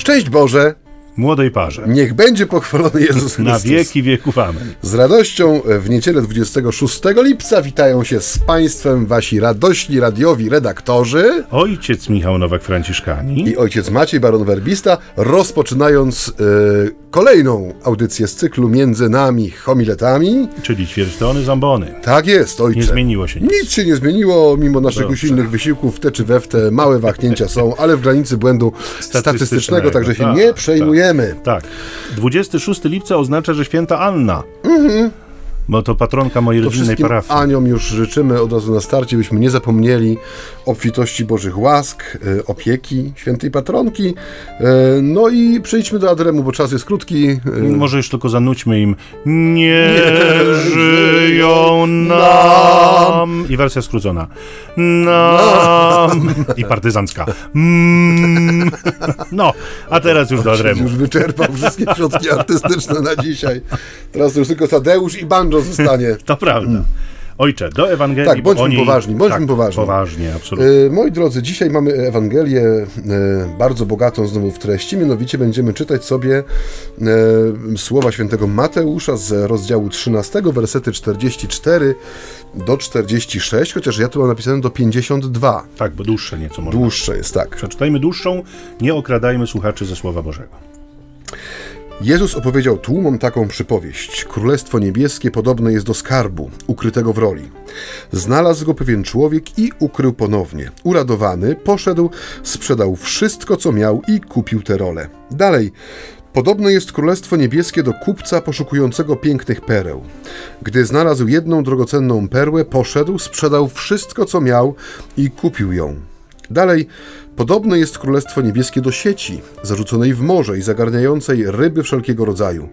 Szczęść Boże! Młodej parze. Niech będzie pochwalony Jezus Chrystus. Na wieki wieków amen. Z radością w niedzielę 26 lipca witają się z Państwem Wasi radośni radiowi redaktorzy Ojciec Michał Nowak-Franciszkani. i ojciec Maciej Baron-Werbista, rozpoczynając e, kolejną audycję z cyklu Między Nami Homiletami. Czyli ćwierćtony zambony. Tak jest, ojcze. Nie zmieniło się nic. Nic się nie zmieniło, mimo naszych Dobrze. usilnych wysiłków, w te czy we w te małe wahnięcia są, ale w granicy błędu statystycznego, także się Tak, nie tak. Przejmujemy. Tak. 26 lipca oznacza, że święta Anna. Bo to patronka mojej To rodzinnej parafii. Aniom już życzymy od razu na starcie, byśmy nie zapomnieli obfitości Bożych łask, e, opieki świętej patronki. E, No i przejdźmy do Adremu, bo czas jest krótki. E, Może już tylko zanućmy im Nie żyją nam I wersja skrócona Nam I partyzancka Mm. No, a teraz już do Adremu Już wyczerpał wszystkie środki artystyczne na dzisiaj. Teraz już tylko Tadeusz i banjo zostanie. To prawda Ojcze, do Ewangelii Tak, bądźmy oni... poważni, bądźmy tak, poważni. Poważnie, absolutnie E, Moi drodzy, dzisiaj mamy Ewangelię e, bardzo bogatą znowu w treści, mianowicie będziemy czytać sobie e, słowa świętego Mateusza z rozdziału 13, wersety 44 do 46, chociaż ja tu mam napisane do 52. Tak, bo dłuższe nieco może Dłuższe jest, tak. Przeczytajmy dłuższą, nie okradajmy słuchaczy ze Słowa Bożego. Jezus opowiedział tłumom taką przypowieść. Królestwo niebieskie podobne jest do skarbu, ukrytego w roli. Znalazł go pewien człowiek i ukrył ponownie. Uradowany, poszedł, sprzedał wszystko, co miał i kupił tę rolę. Dalej. Podobne jest Królestwo Niebieskie do kupca poszukującego pięknych pereł. Gdy znalazł jedną drogocenną perłę, poszedł, sprzedał wszystko, co miał i kupił ją. Dalej, podobne jest Królestwo Niebieskie do sieci, zarzuconej w morze i zagarniającej ryby wszelkiego rodzaju.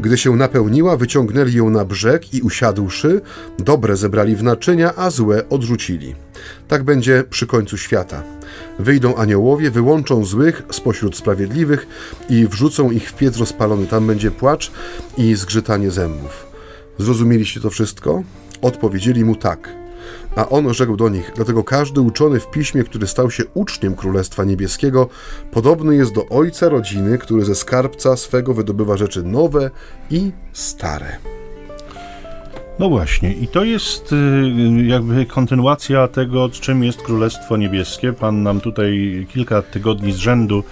Gdy się napełniła, wyciągnęli ją na brzeg i usiadłszy, dobre zebrali w naczynia, a złe odrzucili. Tak będzie przy końcu świata. Wyjdą aniołowie, wyłączą złych spośród sprawiedliwych i wrzucą ich w piec rozpalony. Tam będzie płacz i zgrzytanie zębów. Zrozumieliście to wszystko? Odpowiedzieli mu tak. A on rzekł do nich: Dlatego każdy uczony w piśmie, który stał się uczniem Królestwa Niebieskiego, podobny jest do ojca rodziny, który ze skarbca swego wydobywa rzeczy nowe i stare. No właśnie, i to jest y, jakby kontynuacja tego, czym jest Królestwo Niebieskie. Pan nam tutaj kilka tygodni z rzędu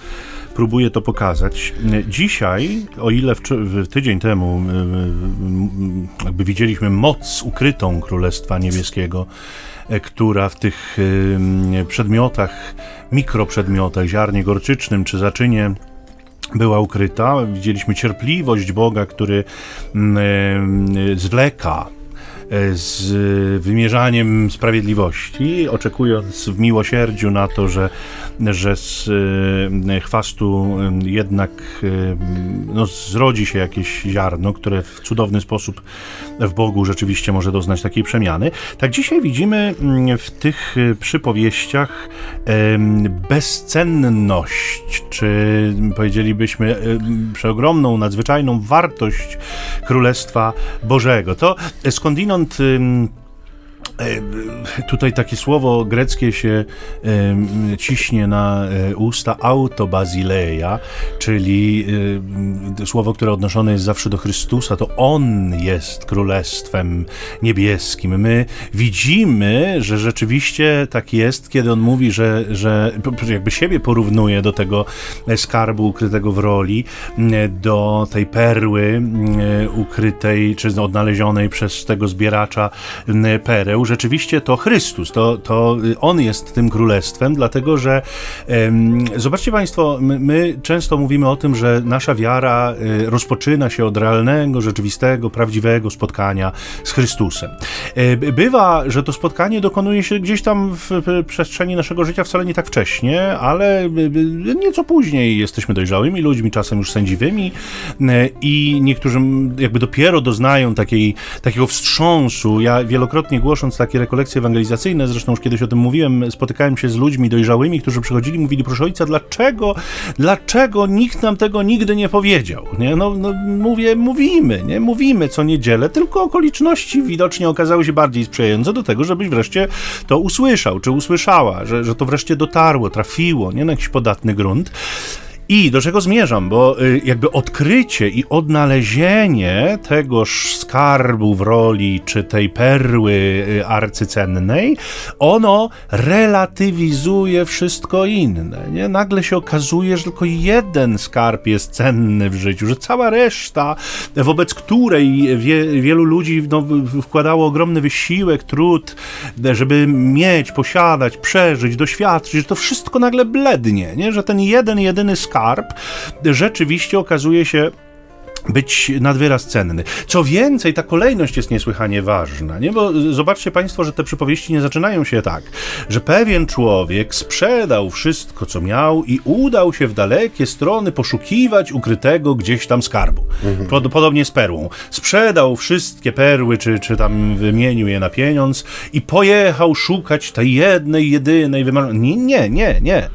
próbuje to pokazać. Dzisiaj, o ile w, w tydzień temu y, y, jakby widzieliśmy moc ukrytą Królestwa Niebieskiego, e, która w tych przedmiotach, mikroprzedmiotach, ziarnie gorczycznym czy zaczynie była ukryta. Widzieliśmy cierpliwość Boga, który mm, e, zwleka e, z wymierzaniem sprawiedliwości, oczekując w miłosierdziu na to, że, że z e, chwastu e, jednak e, no, zrodzi się jakieś ziarno, które w cudowny sposób w Bogu rzeczywiście może doznać takiej przemiany. Tak dzisiaj widzimy mm, w tych e, przypowieściach bezcenność, czy powiedzielibyśmy przeogromną, nadzwyczajną wartość Królestwa Bożego. To skądinąd em, E, Tutaj takie słowo greckie się em, ciśnie na e, usta autobazileia, czyli e, słowo, które odnoszone jest zawsze do Chrystusa, to On jest Królestwem Niebieskim. My widzimy, że rzeczywiście tak jest, kiedy On mówi, że, że jakby siebie porównuje do tego skarbu ukrytego w roli, do tej perły ukrytej, czy odnalezionej przez tego zbieracza pereł. Rzeczywiście to Chrystus, to, to On jest tym królestwem, dlatego że zobaczcie Państwo, my, my często mówimy o tym, że nasza wiara e, rozpoczyna się od realnego, rzeczywistego, prawdziwego spotkania z Chrystusem. E, Bywa, że to spotkanie dokonuje się gdzieś tam w w przestrzeni naszego życia wcale nie tak wcześnie, ale nieco później jesteśmy dojrzałymi ludźmi, czasem już sędziwymi e, i niektórzy jakby dopiero doznają takiej, takiego wstrząsu. Ja wielokrotnie głosząc takie rekolekcje ewangelizacyjne, zresztą już kiedyś o tym mówiłem, spotykałem się z ludźmi dojrzałymi, którzy przychodzili mówili, proszę ojca, dlaczego, dlaczego nikt nam tego nigdy nie powiedział? Nie? No, no mówię, mówimy, nie? Mówimy co niedzielę, tylko okoliczności widocznie okazały się bardziej sprzyjające do tego, żebyś wreszcie to usłyszał, czy usłyszała, że, że to wreszcie dotarło, trafiło, nie? Na jakiś podatny grunt. I do czego zmierzam? Bo y, jakby odkrycie i odnalezienie tegoż skarbu w roli, czy tej perły y, arcycennej, ono relatywizuje wszystko inne. Nie? Nagle się okazuje, że tylko jeden skarb jest cenny w życiu, że cała reszta, wobec której wie, wielu ludzi no, wkładało ogromny wysiłek, trud, żeby mieć, posiadać, przeżyć, doświadczyć, że to wszystko nagle blednie, nie? że ten jeden, jedyny skarb rzeczywiście okazuje się być nad wyraz cenny. Co więcej, ta kolejność jest niesłychanie ważna, nie? Bo zobaczcie Państwo, że te przypowieści nie zaczynają się tak, że pewien człowiek sprzedał wszystko, co miał i udał się w dalekie strony poszukiwać ukrytego gdzieś tam skarbu. Mhm. Podobnie z perłą. Sprzedał wszystkie perły, czy, czy tam wymienił je na pieniądz i pojechał szukać tej jednej, jedynej, wymarzonej. Nie, nie, nie, nie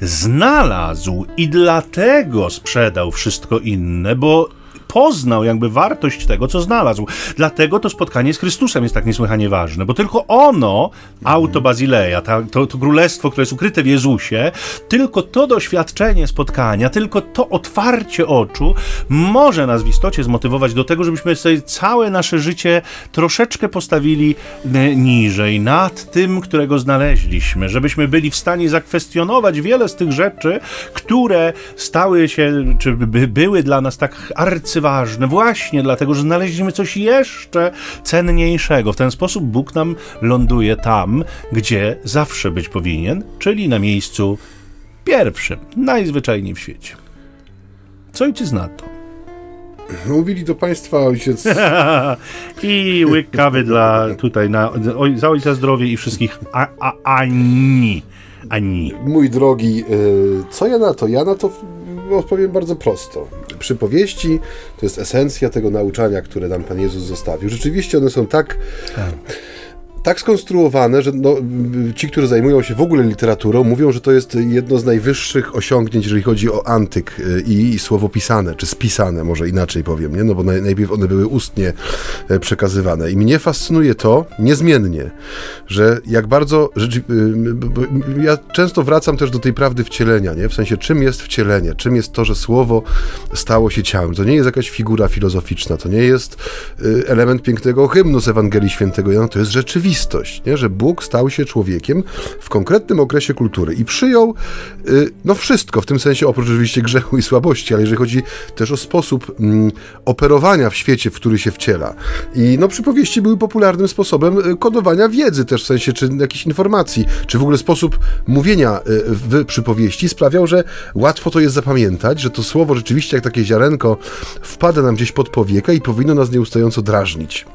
znalazł i dlatego sprzedał wszystko inne, bo poznał jakby wartość tego, co znalazł. Dlatego to spotkanie z Chrystusem jest tak niesłychanie ważne, bo tylko ono, auto Bazileja, to, to królestwo, które jest ukryte w Jezusie, tylko to doświadczenie spotkania, tylko to otwarcie oczu może nas w istocie zmotywować do tego, żebyśmy sobie całe nasze życie troszeczkę postawili e, niżej, nad tym, którego znaleźliśmy, żebyśmy byli w stanie zakwestionować wiele z tych rzeczy, które stały się, czy by, były dla nas tak arcy ważne, właśnie dlatego, że znaleźliśmy coś jeszcze cenniejszego. W ten sposób Bóg nam ląduje tam, gdzie zawsze być powinien, czyli na miejscu pierwszym, najzwyczajniej w świecie. Co ojciec na to? Mówili do państwa ojciec. I łyk kawy dla tutaj na, za ojca zdrowie i wszystkich a, a, ani. Ani. Mój drogi, y, co ja na to? Ja na to odpowiem bardzo prosto. Przypowieści to jest esencja tego nauczania, które nam Pan Jezus zostawił. Rzeczywiście one są tak. tak tak skonstruowane, że no, ci, którzy zajmują się w ogóle literaturą, mówią, że to jest jedno z najwyższych osiągnięć, jeżeli chodzi o antyk y, i, słowo pisane, czy spisane, może inaczej powiem, nie? no bo naj, najpierw one były ustnie e, przekazywane. I mnie fascynuje to niezmiennie, że jak bardzo. Y, ja często wracam też do tej prawdy wcielenia, nie? w sensie czym jest wcielenie, czym jest to, że słowo stało się ciałem. To nie jest jakaś figura filozoficzna, to nie jest element pięknego hymnu z Ewangelii Świętego Jana, to jest rzeczywistość rzeczywistość, nie? że Bóg stał się człowiekiem w konkretnym okresie kultury i przyjął y, no wszystko, w tym sensie oprócz oczywiście grzechu i słabości, ale jeżeli chodzi też o sposób mm, operowania w świecie, w który się wciela. I no przypowieści były popularnym sposobem y, kodowania wiedzy też w sensie, czy jakichś informacji, czy w ogóle sposób mówienia y, w przypowieści sprawiał, że łatwo to jest zapamiętać, że to słowo rzeczywiście jak takie ziarenko wpada nam gdzieś pod powiekę i powinno nas nieustająco drażnić.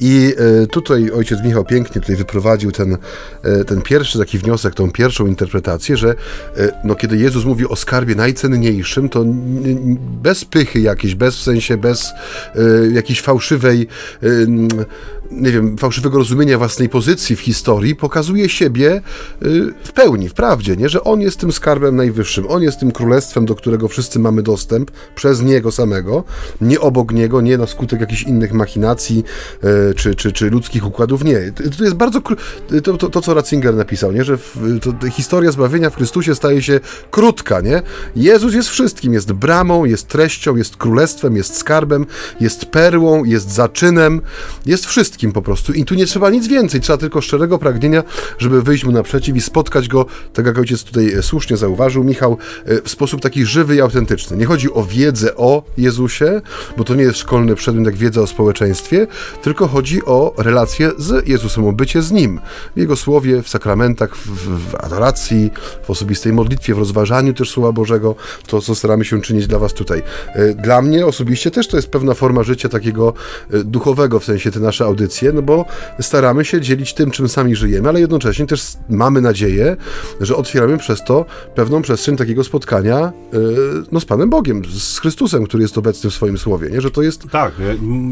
I e, tutaj ojciec Michał pięknie tutaj wyprowadził ten, e, ten pierwszy taki wniosek, tą pierwszą interpretację, że e, no, kiedy Jezus mówi o skarbie najcenniejszym, to bez pychy jakiejś, bez w sensie, bez jakiejś fałszywej nie wiem, fałszywego rozumienia własnej pozycji w historii, pokazuje siebie w pełni, w prawdzie, nie? że on jest tym skarbem najwyższym, on jest tym królestwem, do którego wszyscy mamy dostęp przez niego samego, nie obok niego, nie na skutek jakichś innych machinacji, E, czy, czy, czy ludzkich układów. Nie. To jest bardzo. To, to, to co Ratzinger napisał, nie? że w, to, historia zbawienia w Chrystusie staje się krótka. Nie? Jezus jest wszystkim. Jest bramą, jest treścią, jest królestwem, jest skarbem, jest perłą, jest zaczynem, jest wszystkim po prostu. I tu nie trzeba nic więcej. Trzeba tylko szczerego pragnienia, żeby wyjść mu naprzeciw i spotkać go, tak jak ojciec tutaj e, słusznie zauważył, Michał, e, w sposób taki żywy i autentyczny. Nie chodzi o wiedzę o Jezusie, bo to nie jest szkolny przedmiot jak wiedza o społeczeństwie, tylko chodzi o relację z Jezusem, o bycie z Nim. W Jego słowie, w sakramentach, w, w adoracji, w osobistej modlitwie, w rozważaniu też Słowa Bożego, to co staramy się czynić dla Was tutaj. E, dla mnie osobiście też to jest pewna forma życia takiego duchowego, w sensie te nasze audycje, no bo staramy się dzielić tym, czym sami żyjemy, ale jednocześnie też mamy nadzieję, że otwieramy przez to pewną przestrzeń takiego spotkania e, no, z Panem Bogiem, z Chrystusem, który jest obecny w swoim słowie, nie? że to jest... Tak,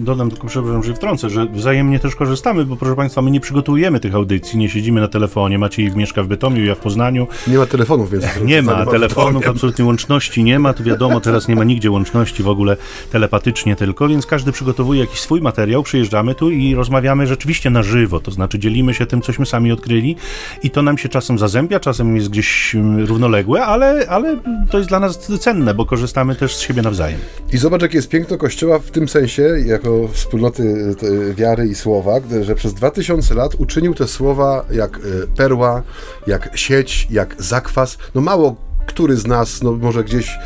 dodam tylko, przepraszam, że wtrącę, że wzajemnie też korzystamy, bo proszę Państwa, my nie przygotujemy tych audycji, nie siedzimy na telefonie. Maciej mieszka w Bytomiu, ja w Poznaniu. Nie ma telefonów, więc... Nie ma telefonów, absolutnie łączności nie ma. To wiadomo, teraz nie ma nigdzie łączności w ogóle telepatycznie tylko, więc każdy przygotowuje jakiś swój materiał, przyjeżdżamy tu i rozmawiamy rzeczywiście na żywo, to znaczy dzielimy się tym, cośmy sami odkryli i to nam się czasem zazębia, czasem jest gdzieś mm, równoległe, ale, ale to jest dla nas cenne, bo korzystamy też z siebie nawzajem. I zobacz, jakie jest piękno Kościoła w tym sensie, jako wspólnoty wiary i słowa, że przez 2000 lat uczynił te słowa jak perła, jak sieć, jak zakwas. No mało który z nas, no może gdzieś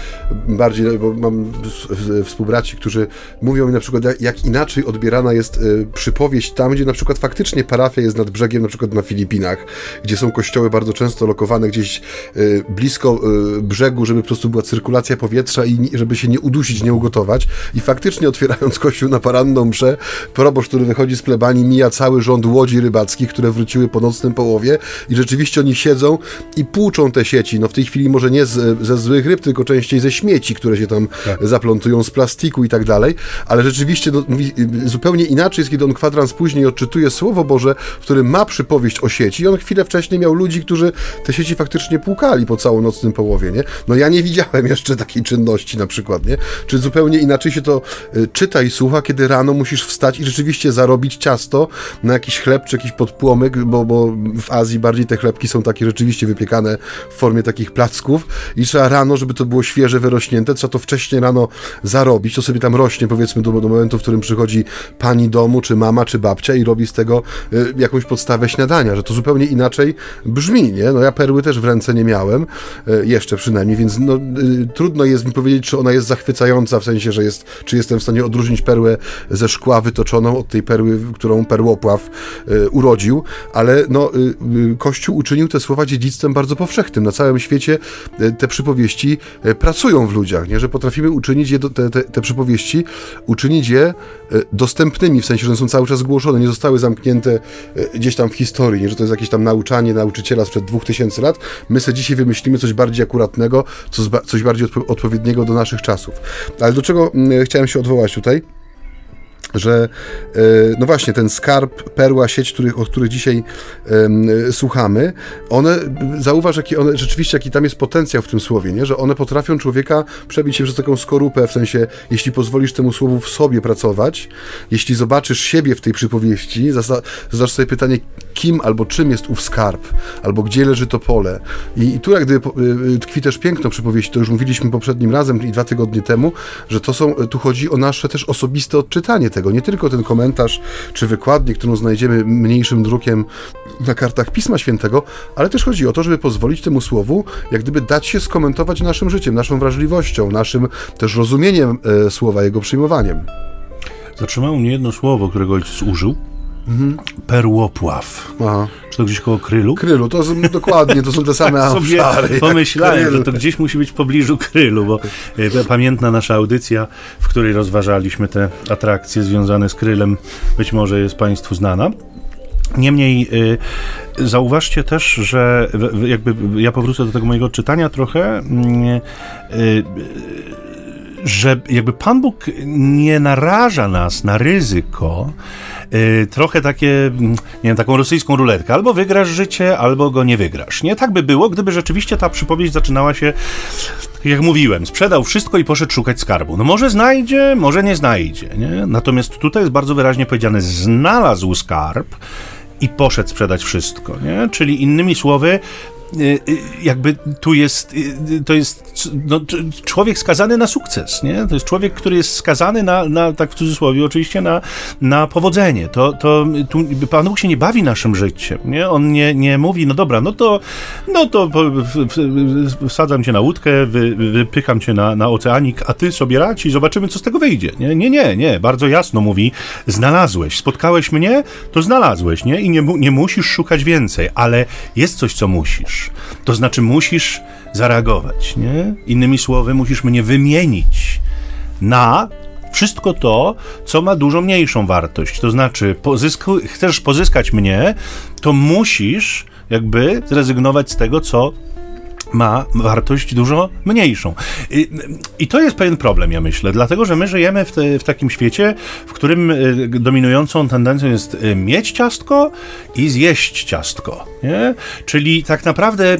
bardziej, bo mam współbraci, którzy mówią mi na przykład, jak inaczej odbierana jest y, przypowieść tam, gdzie na przykład faktycznie parafia jest nad brzegiem, na przykład na Filipinach, gdzie są kościoły bardzo często lokowane gdzieś y, blisko y, brzegu, żeby po prostu była cyrkulacja powietrza i żeby się nie udusić, nie ugotować. I faktycznie otwierając kościół na paranną mszę, proboszcz, który wychodzi z plebanii, mija cały rząd łodzi rybackich, które wróciły po nocnym połowie i rzeczywiście oni siedzą i płuczą te sieci. No w tej chwili może nie z, ze złych ryb, tylko częściej ze śmieci, które się tam tak. zaplątują z plastiku i tak dalej, ale rzeczywiście no, zupełnie inaczej jest, kiedy on kwadrans później odczytuje Słowo Boże, w którym ma przypowieść o sieci i on chwilę wcześniej miał ludzi, którzy te sieci faktycznie płukali po całonocnym połowie, nie? No ja nie widziałem jeszcze takiej czynności na przykład, nie? Czy zupełnie inaczej się to y, czyta i słucha, kiedy rano musisz wstać i rzeczywiście zarobić ciasto na jakiś chleb czy jakiś podpłomyk, bo, bo w Azji bardziej te chlebki są takie rzeczywiście wypiekane w formie takich placków i trzeba rano, żeby to było świeże, wyrośnięte, trzeba to wcześniej rano zarobić, to sobie tam rośnie powiedzmy do, do momentu, w którym przychodzi pani domu, czy mama, czy babcia i robi z tego y, jakąś podstawę śniadania, że to zupełnie inaczej brzmi, nie? No ja perły też w ręce nie miałem, y, jeszcze przynajmniej, więc no, y, trudno jest mi powiedzieć, czy ona jest zachwycająca, w sensie, że jest, czy jestem w stanie odróżnić perłę ze szkła wytoczoną od tej perły, którą perłopław y, urodził, ale no, y, y, Kościół uczynił te słowa dziedzictwem bardzo powszechnym. Na całym świecie te przypowieści e, pracują w ludziach, nie? że potrafimy uczynić je, te, te, te przypowieści, uczynić je e, dostępnymi, w sensie, że są cały czas głoszone, nie zostały zamknięte e, gdzieś tam w historii, nie? że to jest jakieś tam nauczanie nauczyciela sprzed dwóch tysięcy lat. My sobie dzisiaj wymyślimy coś bardziej akuratnego, coś bardziej odpowiedniego do naszych czasów. Ale do czego mm, chciałem się odwołać tutaj? Że e, no właśnie ten skarb, perła, sieć, których, o których dzisiaj um, słuchamy, one, zauważ, jaki one, rzeczywiście jaki tam jest potencjał w tym słowie, nie? że one potrafią człowieka przebić się przez taką skorupę, w sensie, jeśli pozwolisz temu słowu w sobie pracować, jeśli zobaczysz siebie w tej przypowieści, zadasz sobie pytanie, kim albo czym jest ów skarb, albo gdzie leży to pole. I, i tu jak gdyby y, tkwi też piękno przypowieści, to już mówiliśmy poprzednim razem i dwa tygodnie temu, że to są, tu chodzi o nasze też osobiste odczytanie tego, nie tylko ten komentarz czy wykładnik, którą znajdziemy mniejszym drukiem na kartach Pisma Świętego, ale też chodzi o to, żeby pozwolić temu słowu, jak gdyby dać się skomentować naszym życiem, naszą wrażliwością, naszym też rozumieniem e, słowa, jego przyjmowaniem. Zatrzymało mnie jedno słowo, którego ojciec użył, Mhm. Perłopław. Aha. Czy to gdzieś koło Krylu? Krylu, to są, dokładnie, to są te same sobie pomyślałem, że to gdzieś musi być w pobliżu Krylu, bo e, pamiętna nasza audycja, w której rozważaliśmy te atrakcje związane z Krylem, być może jest Państwu znana. Niemniej y, zauważcie też, że jakby ja powrócę do tego mojego czytania trochę. Y, y, że jakby Pan Bóg nie naraża nas na ryzyko, yy, trochę takie, nie wiem, taką rosyjską ruletkę. Albo wygrasz życie, albo go nie wygrasz. Nie tak by było, gdyby rzeczywiście ta przypowieść zaczynała się, jak mówiłem, sprzedał wszystko i poszedł szukać skarbu. No może znajdzie, może nie znajdzie. Nie? Natomiast tutaj jest bardzo wyraźnie powiedziane, znalazł skarb i poszedł sprzedać wszystko, nie? Czyli innymi słowy, Y, y, jakby tu jest, y, to jest no, człowiek skazany na sukces, nie? To jest człowiek, który jest skazany na, na tak w cudzysłowie oczywiście, na, na powodzenie. To, to tu Pan Bóg się nie bawi naszym życiem, nie? On nie, nie mówi, no dobra, no to, no to wsadzam cię na łódkę, wy, wypycham cię na, na oceanik, a ty sobie radź i zobaczymy, co z tego wyjdzie, nie? Nie, nie, nie, bardzo jasno mówi, znalazłeś, spotkałeś mnie, to znalazłeś, nie? I nie, nie musisz szukać więcej, ale jest coś, co musisz To znaczy musisz zareagować, nie? Innymi słowy, musisz mnie wymienić na wszystko to, co ma dużo mniejszą wartość. To znaczy, chcesz pozyskać mnie, to musisz jakby zrezygnować z tego, co ma wartość dużo mniejszą. I, I, to jest pewien problem, ja myślę, dlatego że my żyjemy w, te, w, takim świecie, w którym y, dominującą tendencją jest y, mieć ciastko i zjeść ciastko. Nie? Czyli tak naprawdę y,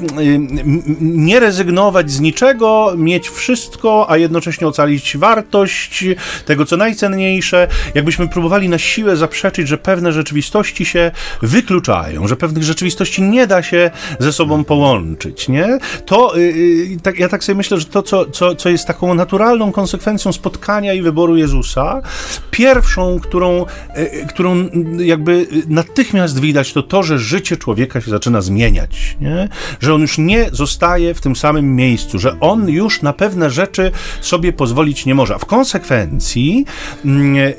nie rezygnować z niczego, mieć wszystko, a jednocześnie ocalić wartość tego, co najcenniejsze. Jakbyśmy próbowali na siłę zaprzeczyć, że pewne rzeczywistości się wykluczają, że pewnych rzeczywistości nie da się ze sobą połączyć. Nie? To yy, tak, ja tak sobie myślę, że to, co, co, co jest taką naturalną konsekwencją spotkania i wyboru Jezusa, pierwszą, którą, yy, którą jakby natychmiast widać, to to, że życie człowieka się zaczyna zmieniać, nie? że on już nie zostaje w tym samym miejscu, że on już na pewne rzeczy sobie pozwolić nie może. A w konsekwencji yy,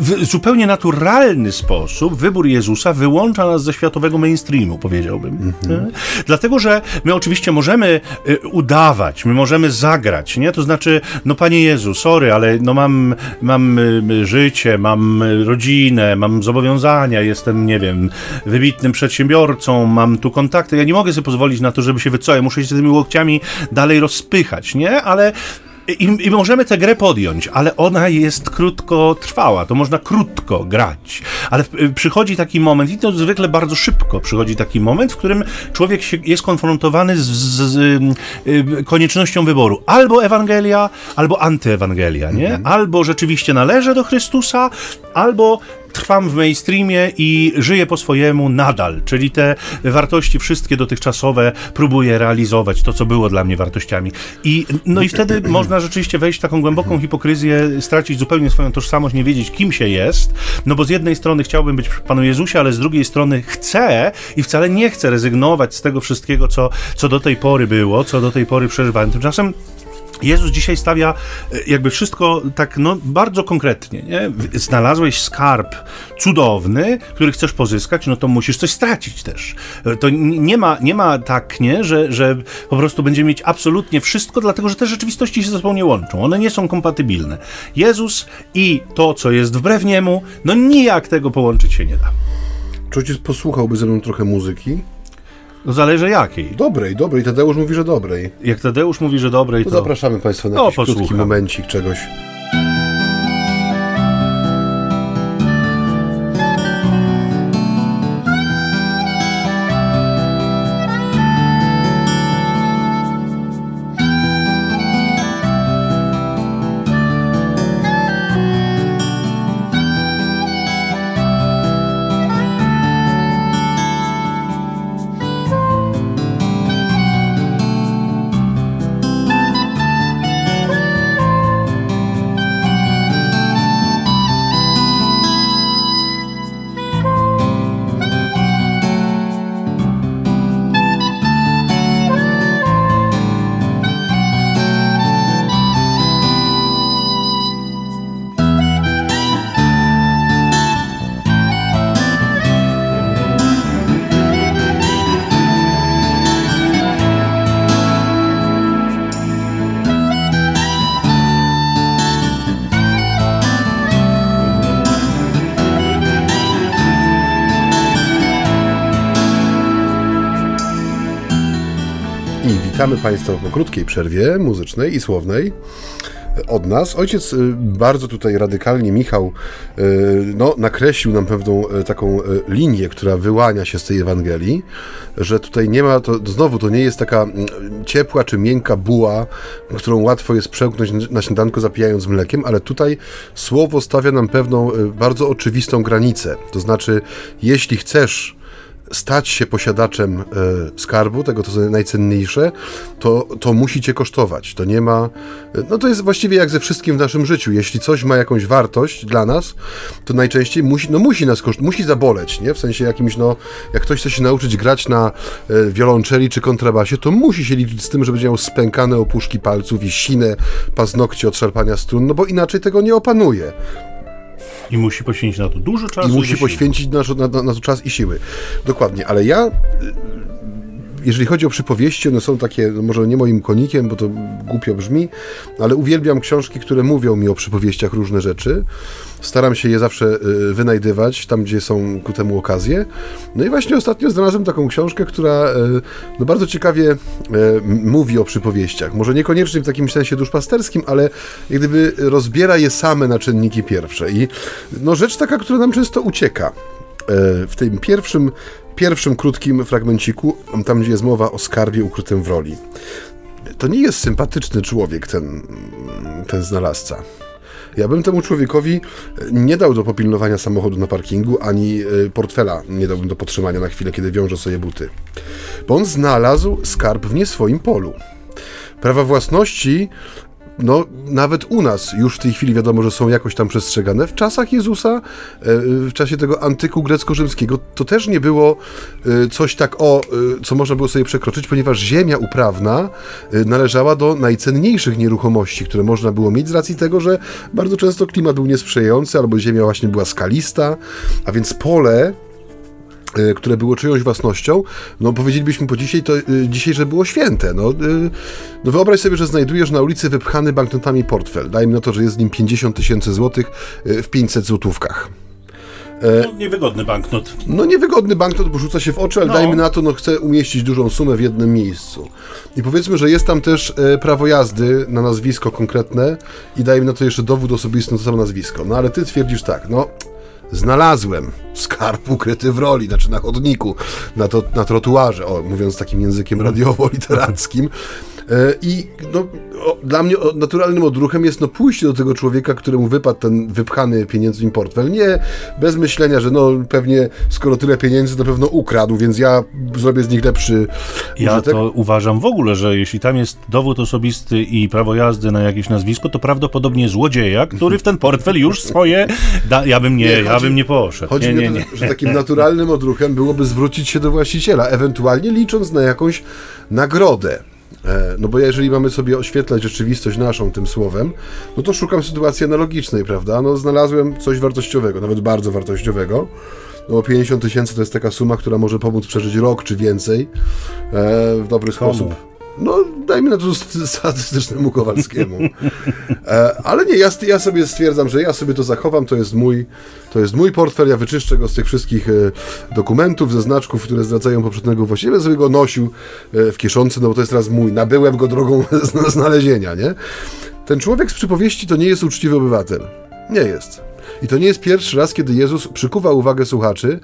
w zupełnie naturalny sposób wybór Jezusa wyłącza nas ze światowego mainstreamu, powiedziałbym. Mhm. Dlatego, że my oczywiście możemy możemy y, udawać, my możemy zagrać, nie? To znaczy, no Panie Jezu, sorry, ale no mam, mam y, życie, mam rodzinę, mam zobowiązania, jestem, nie wiem, wybitnym przedsiębiorcą, mam tu kontakty, ja nie mogę sobie pozwolić na to, żeby się wycofać, muszę się tymi łokciami dalej rozpychać, nie? Ale i, I, możemy tę grę podjąć, ale ona jest krótkotrwała, to można krótko grać. Ale y, przychodzi taki moment, i to zwykle bardzo szybko przychodzi taki moment, w którym człowiek się, jest konfrontowany z, z, z y, y, koniecznością wyboru. Albo Ewangelia, albo antyewangelia, nie? Mhm. Albo rzeczywiście należę do Chrystusa, albo trwam w mainstreamie i żyję po swojemu nadal, czyli te wartości wszystkie dotychczasowe próbuję realizować, to co było dla mnie wartościami. I, no i wtedy można rzeczywiście wejść w taką głęboką hipokryzję, stracić zupełnie swoją tożsamość, nie wiedzieć kim się jest, no bo z jednej strony chciałbym być przy Panu Jezusie, ale z drugiej strony chcę i wcale nie chcę rezygnować z tego wszystkiego, co, co do tej pory było, co do tej pory przeżywałem. Tymczasem Jezus dzisiaj stawia e, jakby wszystko tak no, bardzo konkretnie. Nie? Znalazłeś skarb cudowny, który chcesz pozyskać, no to musisz coś stracić też. E, to nie ma, nie ma tak, nie? Że, że po prostu będziemy mieć absolutnie wszystko, dlatego że te rzeczywistości się ze sobą nie łączą. One nie są kompatybilne. Jezus i to, co jest wbrew niemu, no nijak tego połączyć się nie da. Czy ojciec posłuchałby ze mną trochę muzyki? No zależy jakiej. Dobrej, dobrej. Tadeusz mówi, że dobrej. Jak Tadeusz mówi, że dobrej, to... to zapraszamy Państwa na no, jakiś posłucham. krótki momencik czegoś. Witamy Państwa po krótkiej przerwie muzycznej i słownej od nas. Ojciec y, bardzo tutaj radykalnie, Michał, y, no, nakreślił nam pewną y, taką linię, która wyłania się z tej Ewangelii, że tutaj nie ma, to znowu to nie jest taka mm, ciepła czy miękka buła, którą łatwo jest przełknąć na śniadanko zapijając mlekiem, ale tutaj słowo stawia nam pewną bardzo oczywistą granicę. To znaczy, jeśli chcesz stać się posiadaczem e, skarbu, tego co najcenniejsze, to, to musi cię kosztować. To nie ma. E, no to jest właściwie jak ze wszystkim w naszym życiu. Jeśli coś ma jakąś wartość dla nas, to najczęściej musi, no musi nas kosztować, musi zaboleć, nie? W sensie jakimś, no, jak ktoś chce się nauczyć grać na e, wiolonczeli czy kontrabasie, to musi się liczyć z tym, że będzie miał spękane opuszki palców i sine paznokcie od szarpania strun, no bo inaczej tego nie opanuje. I musi poświęcić na to dużo czasu. I musi poświęcić na, na, na, to czas i siły. Dokładnie, ale ja jeżeli chodzi o przypowieści, one są takie, no może nie moim konikiem, bo to głupio brzmi, ale uwielbiam książki, które mówią mi o przypowieściach różne rzeczy. Staram się je zawsze y, wynajdywać tam, gdzie są ku temu okazje. No i właśnie ostatnio znalazłem taką książkę, która y, no bardzo ciekawie y, mówi o przypowieściach. Może niekoniecznie w takim sensie duszpasterskim, ale jak gdyby rozbiera je same na czynniki pierwsze. I no rzecz taka, która nam często ucieka. W tym pierwszym, pierwszym krótkim fragmenciku, tam gdzie jest mowa o skarbie ukrytym w roli. To nie jest sympatyczny człowiek, ten, ten znalazca. Ja bym temu człowiekowi nie dał do popilnowania samochodu na parkingu, ani e, portfela nie dałbym do podtrzymania na chwilę, kiedy wiąże sobie buty. Bo on znalazł skarb w nie swoim polu. Prawa własności no, nawet u nas już w tej chwili wiadomo, że są jakoś tam przestrzegane. W czasach Jezusa, e, w czasie tego antyku grecko-rzymskiego, to też nie było e, coś tak o, e, co można było sobie przekroczyć, ponieważ ziemia uprawna należała do najcenniejszych nieruchomości, które można było mieć z racji tego, że bardzo często klimat był niesprzyjający, albo ziemia właśnie była skalista, a więc pole które było czyjąś własnością, no powiedzielibyśmy po dzisiaj, to, y, dzisiaj, że było święte. No, y, no wyobraź sobie, że znajdujesz na ulicy wypchany banknotami portfel. Dajmy na to, że jest z nim 50 tysięcy złotych w 500 złotówkach. No, niewygodny banknot. No niewygodny banknot, bo rzuca się w oczy, ale no. dajmy na to, no chce umieścić dużą sumę w jednym miejscu. I powiedzmy, że jest tam też e, prawo jazdy na nazwisko konkretne i dajmy na to jeszcze dowód osobisty na to samo nazwisko. No ale ty twierdzisz tak, no znalazłem skarb ukryty w roli, znaczy na chodniku, na, to, na trotuarze, o, mówiąc takim językiem radiowo-literackim. E, I no, dla mnie naturalnym odruchem jest no, pójście do tego człowieka, któremu wypadł ten wypchany pieniędzmi portfel. Nie bez myślenia, że no pewnie skoro tyle pieniędzy, to pewno ukradł, więc ja zrobię z nich lepszy Ja użytek. to uważam w ogóle, że jeśli tam jest dowód osobisty i prawo jazdy na jakieś nazwisko, to prawdopodobnie złodzieja, który w ten portfel już swoje... Da, ja bym nie, nie ja bym nie poszedł. Chodzi nie, mi o to, że takim naturalnym odruchem byłoby zwrócić się do właściciela, ewentualnie licząc na jakąś nagrodę. E, no bo jeżeli mamy sobie oświetlać rzeczywistość naszą tym słowem, no to szukam sytuacji analogicznej, prawda? No znalazłem coś wartościowego, nawet bardzo wartościowego. No bo 50 tysięcy to jest taka suma, która może pomóc przeżyć rok czy więcej e, w dobry Komu? sposób. No, dajmy na to statystycznemu Kowalskiemu. E, ale nie, ja, ja, sobie stwierdzam, że ja sobie to zachowam, to jest mój, to jest mój portfel, ja wyczyszczę go z tych wszystkich e, dokumentów, ze znaczków, które zdradzają poprzedniego właściciela, sobie go nosił e, w kieszonce, no bo to jest teraz mój, nabyłem go drogą znalezienia, nie? Ten człowiek z przypowieści to nie jest uczciwy obywatel. Nie jest. I to nie jest pierwszy raz, kiedy Jezus przykuwa uwagę słuchaczy.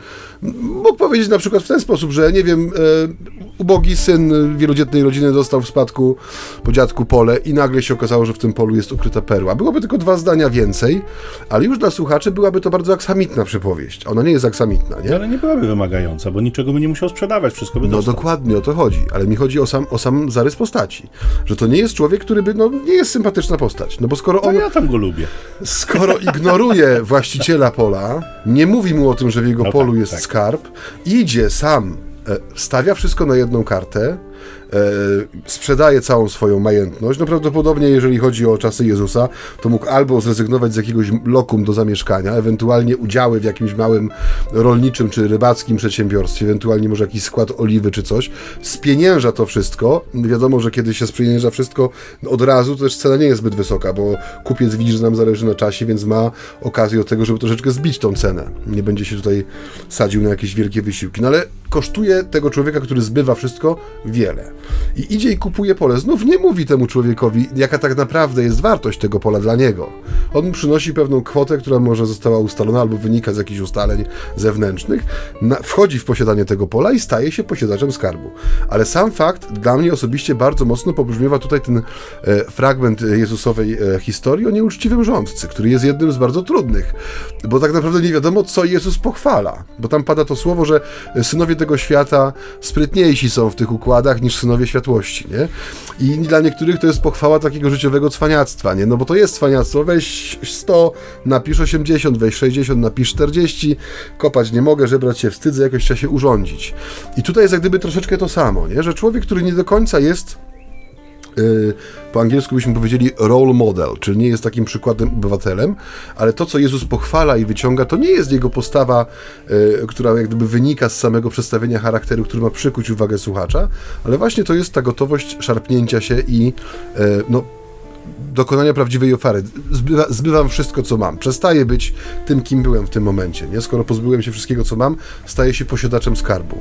Mógł powiedzieć na przykład w ten sposób, że nie wiem, e, ubogi syn wielodzietnej rodziny dostał w spadku po dziadku pole i nagle się okazało, że w tym polu jest ukryta perła. Byłoby tylko dwa zdania więcej, ale już dla słuchaczy byłaby to bardzo aksamitna przypowieść. Ona nie jest aksamitna, nie? Ale nie byłaby wymagająca, bo niczego by nie musiał sprzedawać, wszystko by No dostał. dokładnie o to chodzi, ale mi chodzi o sam, o sam zarys postaci. Że to nie jest człowiek, który by, no nie jest sympatyczna postać. No bo skoro on... To ja tam go lubię. Skoro ignoruje właściciela pola, nie mówi mu o tym, że w jego no polu tak, jest tak. skarb, idzie sam stawia wszystko na jedną kartę, E, sprzedaje całą swoją majętność. No prawdopodobnie, jeżeli chodzi o czasy Jezusa, to mógł albo zrezygnować z jakiegoś lokum do zamieszkania, ewentualnie udziały w jakimś małym rolniczym czy rybackim przedsiębiorstwie, ewentualnie może jakiś skład oliwy czy coś. Spienięża to wszystko. Wiadomo, że kiedy się spienięża wszystko od razu, to też cena nie jest zbyt wysoka, bo kupiec widzi, że nam zależy na czasie, więc ma okazję do tego, żeby troszeczkę zbić tą cenę. Nie będzie się tutaj sadził na jakieś wielkie wysiłki. No ale kosztuje tego człowieka, który zbywa wszystko, wiele i idzie i kupuje pole. Znów nie mówi temu człowiekowi, jaka tak naprawdę jest wartość tego pola dla niego. On mu przynosi pewną kwotę, która może została ustalona albo wynika z jakichś ustaleń zewnętrznych, na, wchodzi w posiadanie tego pola i staje się posiadaczem skarbu. Ale sam fakt dla mnie osobiście bardzo mocno pobrzmiewa tutaj ten e, fragment Jezusowej e, historii o nieuczciwym rządcy, który jest jednym z bardzo trudnych, bo tak naprawdę nie wiadomo, co Jezus pochwala, bo tam pada to słowo, że synowie tego świata sprytniejsi są w tych układach niż synowie światłości, nie? I dla niektórych to jest pochwała takiego życiowego cwaniactwa, nie? No bo to jest cwaniactwo, weź 100, napisz 80, weź 60, napisz 40, kopać nie mogę, żebrać się wstydzę, jakoś trzeba się urządzić. I tutaj jest jak gdyby troszeczkę to samo, nie? Że człowiek, który nie do końca jest po angielsku byśmy powiedzieli role model, czyli nie jest takim przykładem obywatelem, ale to, co Jezus pochwala i wyciąga, to nie jest jego postawa, y, która jak gdyby wynika z samego przedstawienia charakteru, który ma przykuć uwagę słuchacza, ale właśnie to jest ta gotowość szarpnięcia się i y, no, dokonania prawdziwej ofiary. Zbywa, zbywam wszystko, co mam. Przestaję być tym, kim byłem w tym momencie. Nie? Skoro pozbyłem się wszystkiego, co mam, staję się posiadaczem skarbu.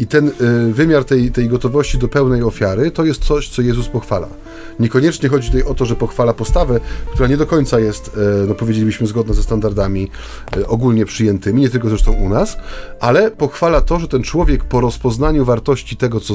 I ten y, wymiar tej, tej gotowości do pełnej ofiary to jest coś, co Jezus pochwala. Niekoniecznie chodzi tutaj o to, że pochwala postawę, która nie do końca jest, y, no powiedzielibyśmy, zgodna ze standardami y, ogólnie przyjętymi, nie tylko zresztą u nas, ale pochwala to, że ten człowiek po rozpoznaniu wartości tego, co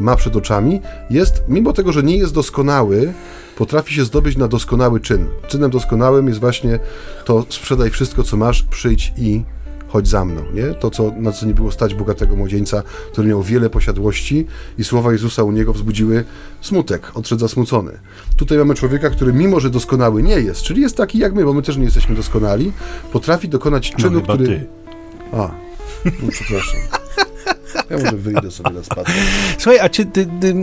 ma przed oczami, jest, mimo tego, że nie jest doskonały, potrafi się zdobyć na doskonały czyn. Czynem doskonałym jest właśnie to sprzedaj wszystko, co masz, przyjdź i chodź za mną, nie? To, co, na co nie było stać bogatego młodzieńca, który miał wiele posiadłości i słowa Jezusa u niego wzbudziły smutek, odszedł zasmucony. Tutaj mamy człowieka, który mimo, że doskonały nie jest, czyli jest taki jak my, bo my też nie jesteśmy doskonali, potrafi dokonać No czynu, chyba który... ty. A, no przepraszam. Ja może wyjdę sobie na spacer. Słuchaj, a czy ty, ty,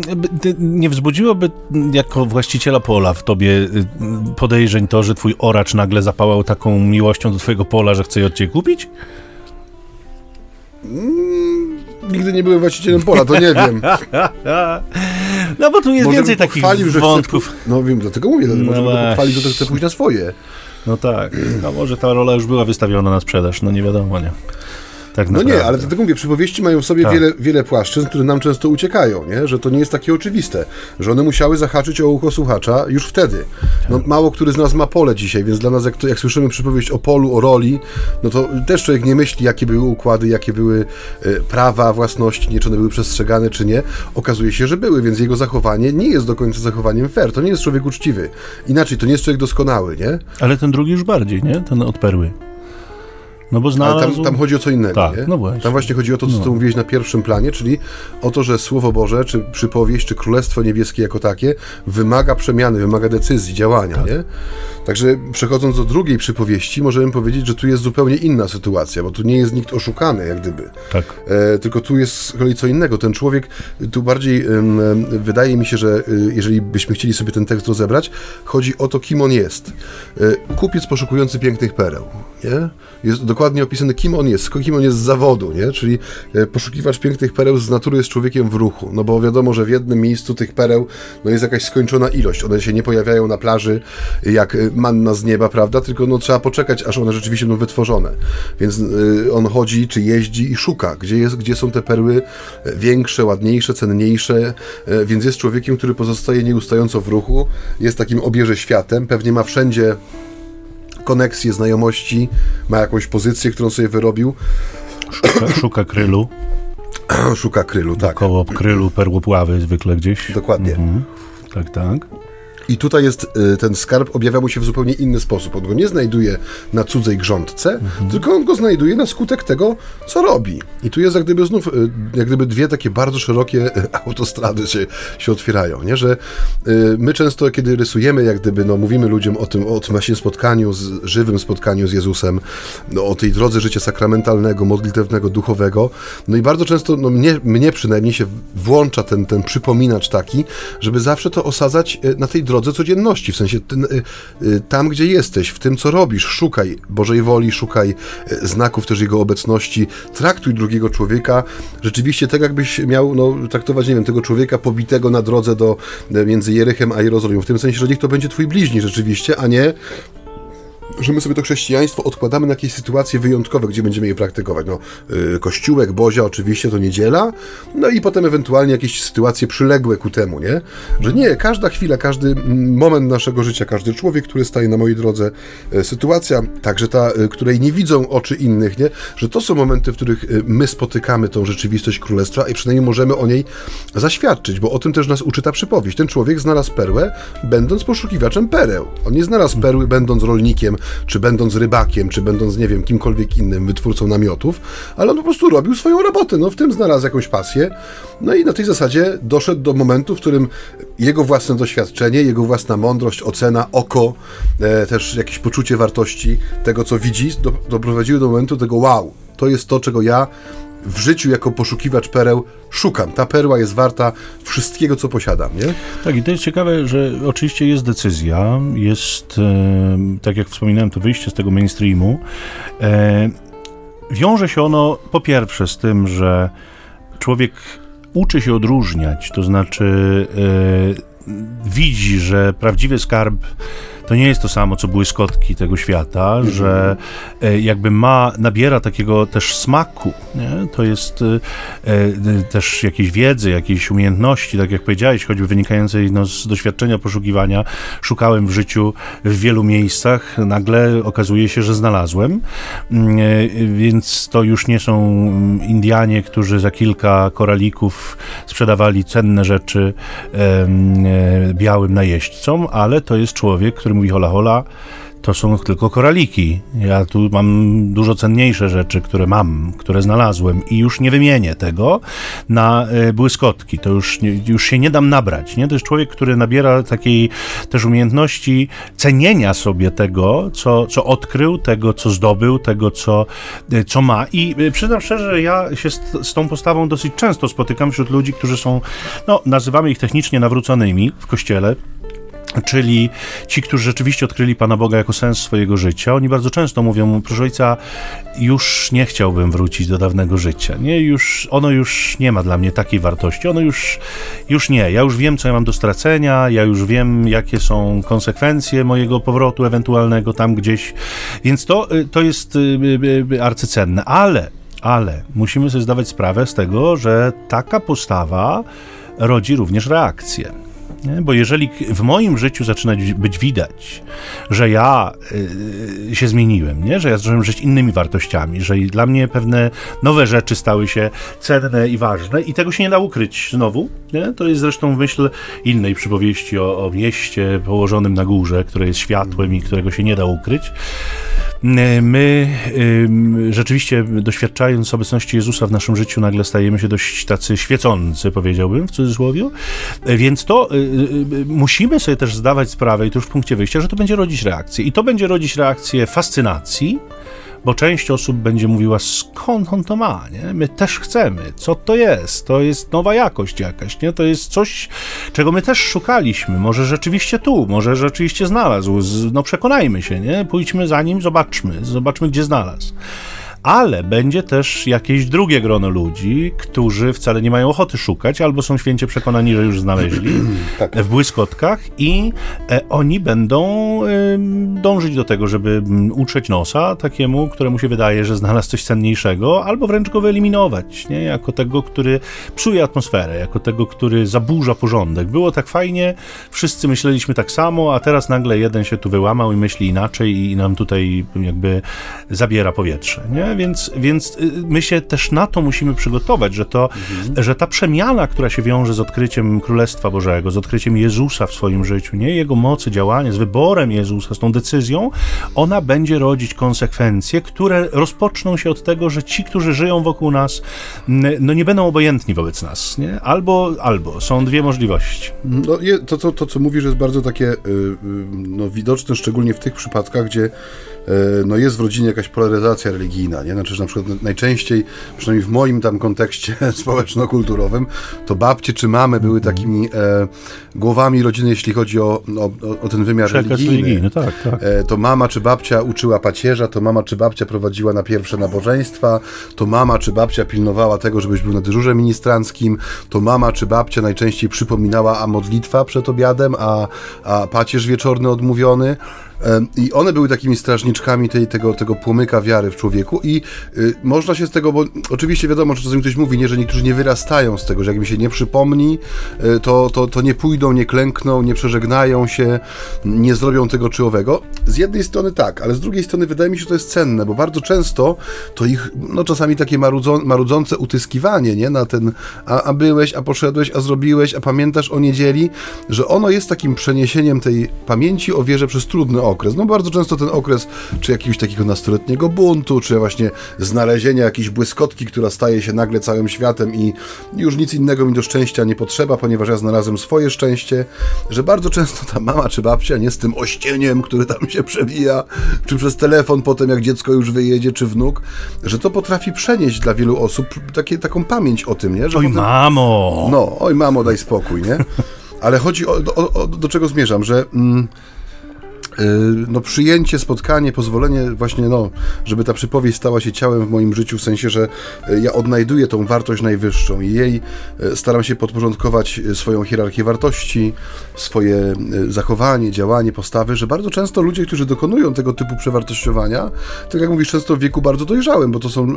ty nie wzbudziłoby jako właściciela pola w tobie y, podejrzeń to, że twój oracz nagle zapałał taką miłością do twojego pola, że chce je od ciebie kupić? Nigdy nie byłem właścicielem pola, to nie wiem. No bo tu jest Może więcej takich wątków. Chce, no wiem, dlatego mówię, No może pochwalił, że chce pójść na swoje. No tak, no może ta rola już była wystawiona na sprzedaż, no nie wiadomo, nie? Tak No nie, ale dlatego mówię, przypowieści mają w sobie Tak. wiele, wiele płaszczyzn, które nam często uciekają, nie? że to nie jest takie oczywiste, że one musiały zahaczyć o ucho słuchacza już wtedy. No, mało który z nas ma pole dzisiaj, więc dla nas, jak, to, jak słyszymy przypowieść o polu, o roli, no to też człowiek nie myśli, jakie były układy, jakie były e, prawa własności, nie, czy one były przestrzegane, czy nie. Okazuje się, że były, więc jego zachowanie nie jest do końca zachowaniem fair. To nie jest człowiek uczciwy. Inaczej, to nie jest człowiek doskonały, nie? Ale ten drugi już bardziej, nie? Ten od perły. No bo Ale znalazł... tam, tam chodzi o co innego. Tak, nie? no właśnie. Tam właśnie chodzi o to, co No. ty mówiłeś na pierwszym planie, czyli o to, że Słowo Boże, czy przypowieść, czy Królestwo Niebieskie jako takie wymaga przemiany, wymaga decyzji, działania. Tak. Nie? Także przechodząc do drugiej przypowieści, możemy powiedzieć, że tu jest zupełnie inna sytuacja, bo tu nie jest nikt oszukany, jak gdyby. Tak. E, tylko tu jest z kolei co innego. Ten człowiek, tu bardziej em, wydaje mi się, że y, jeżeli byśmy chcieli sobie ten tekst rozebrać, chodzi o to, kim on jest. E, kupiec poszukujący pięknych pereł. Nie? Jest dokładnie opisane, kim on jest, kim on jest z zawodu, nie? czyli e, poszukiwacz pięknych pereł z natury jest człowiekiem w ruchu, no bo wiadomo, że w jednym miejscu tych pereł no jest jakaś skończona ilość, one się nie pojawiają na plaży jak e, manna z nieba, prawda, tylko no, trzeba poczekać, aż one rzeczywiście będą wytworzone, więc e, on chodzi, czy jeździ i szuka, gdzie, jest, gdzie są te perły większe, ładniejsze, cenniejsze, więc jest człowiekiem, który pozostaje nieustająco w ruchu, jest takim obierze światem, pewnie ma wszędzie koneksje, znajomości, ma jakąś pozycję, którą sobie wyrobił, Szuka, szuka krylu, szuka krylu, tak. koło krylu perłopławy zwykle gdzieś. Dokładnie. Mhm. Tak, tak. I tutaj jest y, ten skarb, objawia mu się w zupełnie inny sposób. On go nie znajduje na cudzej grządce, tylko on go znajduje na skutek tego, co robi. I tu jest jak gdyby znów, y, jak gdyby dwie takie bardzo szerokie y, autostrady się, się otwierają, nie? Że my często, kiedy rysujemy, jak gdyby, no, mówimy ludziom o tym, o tym właśnie spotkaniu, z, żywym spotkaniu z Jezusem, no, o tej drodze życia sakramentalnego, modlitewnego, duchowego, no i bardzo często, no mnie, mnie przynajmniej się włącza ten, ten przypominacz taki, żeby zawsze to osadzać na tej drodze codzienności, w sensie y, y, tam, gdzie jesteś, w tym, co robisz, szukaj Bożej woli, szukaj y, znaków też Jego obecności, traktuj drugiego człowieka rzeczywiście tak, jakbyś miał no, traktować, nie wiem, tego człowieka pobitego na drodze do, między Jerychem a Jerozolimą, w tym sensie, że niech to będzie twój bliźni rzeczywiście, a nie że my sobie to chrześcijaństwo odkładamy na jakieś sytuacje wyjątkowe, gdzie będziemy je praktykować. No, y, kościółek, Bozia, oczywiście to niedziela, no i potem ewentualnie jakieś sytuacje przyległe ku temu, nie? Że nie, każda chwila, każdy moment naszego życia, każdy człowiek, który staje na mojej drodze, e, sytuacja, także ta, y, której nie widzą oczy innych, nie? Że to są momenty, w których y, my spotykamy tą rzeczywistość królestwa i przynajmniej możemy o niej zaświadczyć, bo o tym też nas uczy ta przypowieść. Ten człowiek znalazł perłę, będąc poszukiwaczem pereł. On nie znalazł perły, będąc rolnikiem, czy będąc rybakiem, czy będąc, nie wiem, kimkolwiek innym, wytwórcą namiotów, ale on po prostu robił swoją robotę, no w tym znalazł jakąś pasję, no i na tej zasadzie doszedł do momentu, w którym jego własne doświadczenie, jego własna mądrość, ocena, oko, e, też jakieś poczucie wartości tego, co widzi, do, doprowadziły do momentu tego wow, to jest to, czego ja w życiu jako poszukiwacz pereł szukam. Ta perła jest warta wszystkiego, co posiadam, nie? Tak, i to jest ciekawe, że oczywiście jest decyzja, jest, e, tak jak wspominałem, to wyjście z tego mainstreamu. E, wiąże się ono po pierwsze z tym, że człowiek uczy się odróżniać, to znaczy e, widzi, że prawdziwy skarb to nie jest to samo, co błyskotki tego świata, że e, jakby ma, nabiera takiego też smaku, nie? to jest e, e, też jakiejś wiedzy, jakiejś umiejętności, tak jak powiedziałeś, choćby wynikającej no, z doświadczenia poszukiwania, szukałem w życiu w wielu miejscach, nagle okazuje się, że znalazłem, mm, więc to już nie są Indianie, którzy za kilka koralików sprzedawali cenne rzeczy białym najeźdźcom, ale to jest człowiek, który mówi hola hola, to są tylko koraliki. Ja tu mam dużo cenniejsze rzeczy, które mam, które znalazłem i już nie wymienię tego na y, błyskotki. To już, już się nie dam nabrać. Nie? To jest człowiek, który nabiera takiej też umiejętności cenienia sobie tego, co, co odkrył, tego, co zdobył, tego, co, y, co ma. I y, przyznam szczerze, że ja się z, z tą postawą dosyć często spotykam wśród ludzi, którzy są, no, nazywamy ich technicznie nawróconymi w kościele czyli ci, którzy rzeczywiście odkryli Pana Boga jako sens swojego życia, oni bardzo często mówią, proszę ojca, już nie chciałbym wrócić do dawnego życia, nie, już, ono już nie ma dla mnie takiej wartości, ono już, już nie, ja już wiem, co ja mam do stracenia, ja już wiem, jakie są konsekwencje mojego powrotu ewentualnego tam gdzieś, więc to, y, to jest y, y, arcycenne, ale, ale musimy sobie zdawać sprawę z tego, że taka postawa rodzi również reakcję. Nie? Bo jeżeli w moim życiu zaczyna być widać, że ja y, się zmieniłem, nie? że ja zacząłem żyć innymi wartościami, że dla mnie pewne nowe rzeczy stały się cenne i ważne i tego się nie da ukryć znowu. Nie? To jest zresztą myśl innej przypowieści o, o mieście położonym na górze, które jest światłem i którego się nie da ukryć. My rzeczywiście doświadczając obecności Jezusa w naszym życiu nagle stajemy się dość tacy świecący, powiedziałbym w cudzysłowie, więc to y, y, y, musimy sobie też zdawać sprawę i to już w punkcie wyjścia, że to będzie rodzić reakcję i to będzie rodzić reakcję fascynacji, bo część osób będzie mówiła, skąd on to ma, nie? My też chcemy, co to jest? To jest nowa jakość jakaś, nie? To jest coś, czego my też szukaliśmy, może rzeczywiście tu, może rzeczywiście znalazł, no przekonajmy się, nie? Pójdźmy za nim, zobaczmy, zobaczmy, gdzie znalazł ale będzie też jakieś drugie grono ludzi, którzy wcale nie mają ochoty szukać, albo są święcie przekonani, że już znaleźli tak. w błyskotkach i e, oni będą e, dążyć do tego, żeby utrzeć nosa takiemu, któremu się wydaje, że znalazł coś cenniejszego, albo wręcz go wyeliminować, nie? jako tego, który psuje atmosferę, jako tego, który zaburza porządek. Było tak fajnie, wszyscy myśleliśmy tak samo, a teraz nagle jeden się tu wyłamał i myśli inaczej i nam tutaj jakby zabiera powietrze. Nie? Więc, więc y, my się też na to musimy przygotować, że, to, mhm. że ta przemiana, która się wiąże z odkryciem Królestwa Bożego, z odkryciem Jezusa w swoim życiu, nie jego mocy działania, z wyborem Jezusa, z tą decyzją, ona będzie rodzić konsekwencje, które rozpoczną się od tego, że ci, którzy żyją wokół nas, no nie będą obojętni wobec nas. Nie? Albo, albo. Są dwie możliwości. No, to, to, to, co mówisz, jest bardzo takie y, y, no, widoczne, szczególnie w tych przypadkach, gdzie no jest w rodzinie jakaś polaryzacja religijna, nie? Znaczy, że na przykład najczęściej, przynajmniej w moim tam kontekście społeczno-kulturowym, to babcie czy mamy były takimi e, głowami rodziny, jeśli chodzi o, o, o ten wymiar Przekaz religijny. religijny tak, tak. E, to mama czy babcia uczyła pacierza, to mama czy babcia prowadziła na pierwsze nabożeństwa, to mama czy babcia pilnowała tego, żebyś był na dyżurze ministranckim, to mama czy babcia najczęściej przypominała, a modlitwa przed obiadem, a, a pacierz wieczorny odmówiony. I one były takimi strażniczkami tej, tego, tego płomyka wiary w człowieku i y, można się z tego, bo oczywiście wiadomo, że czasami ktoś mówi, nie, że niektórzy nie wyrastają z tego, że jak mi się nie przypomni, y, to, to, to nie pójdą, nie klękną, nie przeżegnają się, nie zrobią tego czy owego. Z jednej strony tak, ale z drugiej strony wydaje mi się, że to jest cenne, bo bardzo często to ich, no czasami takie marudzą, marudzące utyskiwanie, nie, na ten, a, a byłeś, a poszedłeś, a zrobiłeś, a pamiętasz o niedzieli, że ono jest takim przeniesieniem tej pamięci o wierze przez trudny okres okres. No bardzo często ten okres, czy jakiegoś takiego nastoletniego buntu, czy właśnie znalezienia jakiejś błyskotki, która staje się nagle całym światem i już nic innego mi do szczęścia nie potrzeba, ponieważ ja znalazłem swoje szczęście, że bardzo często ta mama czy babcia nie z tym ościeniem, który tam się przewija, czy przez telefon potem jak dziecko już wyjedzie, czy wnuk, że to potrafi przenieść dla wielu osób takie, taką pamięć o tym, nie? Że oj potem, mamo! No, oj mamo, daj spokój, nie? Ale chodzi o, o, o do czego zmierzam, że... Mm, no, przyjęcie, spotkanie, pozwolenie właśnie, no, żeby ta przypowieść stała się ciałem w moim życiu, w sensie, że y, ja odnajduję tą wartość najwyższą i jej y, staram się podporządkować swoją hierarchię wartości, swoje zachowanie, działanie, postawy, że bardzo często ludzie, którzy dokonują tego typu przewartościowania, tak jak mówisz, często w wieku bardzo dojrzałym, bo to są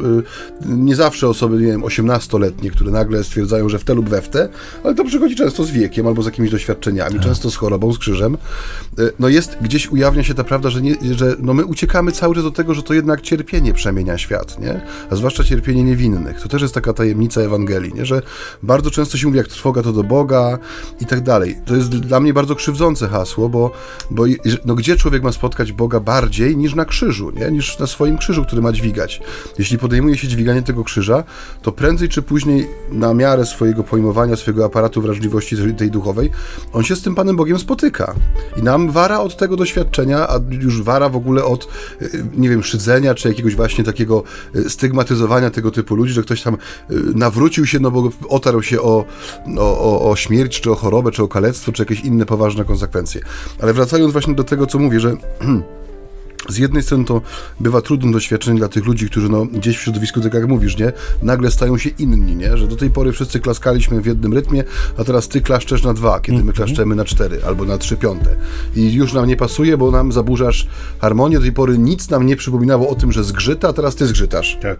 nie zawsze osoby, nie wiem, 18-letnie, które nagle stwierdzają, że w te lub we w te, ale to przychodzi często z wiekiem albo z jakimiś doświadczeniami, tak. często z chorobą, z krzyżem. No jest gdzieś ujawnia się ta prawda, że, nie, że no my uciekamy cały czas do tego, że to jednak cierpienie przemienia świat, nie? A zwłaszcza cierpienie niewinnych. To też jest taka tajemnica Ewangelii, nie? Że bardzo często się mówi, jak trwoga to do Boga i tak dalej. To jest dla mnie bardzo krzywdzące hasło, bo, bo no, gdzie człowiek ma spotkać Boga bardziej niż na krzyżu, nie? Niż na swoim krzyżu, który ma dźwigać. Jeśli podejmuje się dźwiganie tego krzyża, to prędzej czy później na miarę swojego pojmowania, swojego aparatu wrażliwości tej duchowej, on się z tym Panem Bogiem spotyka. I nam wara od tego doświadczenia doświadczenia, a już wara w ogóle od, y, nie wiem, szydzenia, czy jakiegoś właśnie takiego y, stygmatyzowania tego typu ludzi, że ktoś tam y, nawrócił się, no bo otarł się o, o, o śmierć, czy o chorobę, czy o kalectwo, czy jakieś inne poważne konsekwencje. Ale wracając właśnie do tego, co mówię, że z jednej strony to bywa trudnym doświadczeniem dla tych ludzi, którzy no, gdzieś w środowisku, tak jak mówisz, nie, nagle stają się inni, nie? że do tej pory wszyscy klaskaliśmy w jednym rytmie, a teraz ty klaszczesz na dwa, kiedy my mhm. klaszczemy na cztery albo na trzy piąte. I już nam nie pasuje, bo nam zaburzasz harmonię. Do tej pory nic nam nie przypominało o tym, że zgrzyta, a teraz ty zgrzytasz. Tak.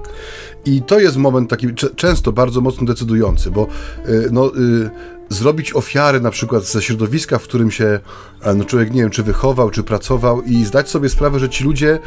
I to jest moment taki często bardzo mocno decydujący, bo y, no, y, zrobić ofiary na przykład ze środowiska, w którym się e, no, człowiek, nie wiem, czy wychował, czy pracował i zdać sobie sprawę, że ci ludzie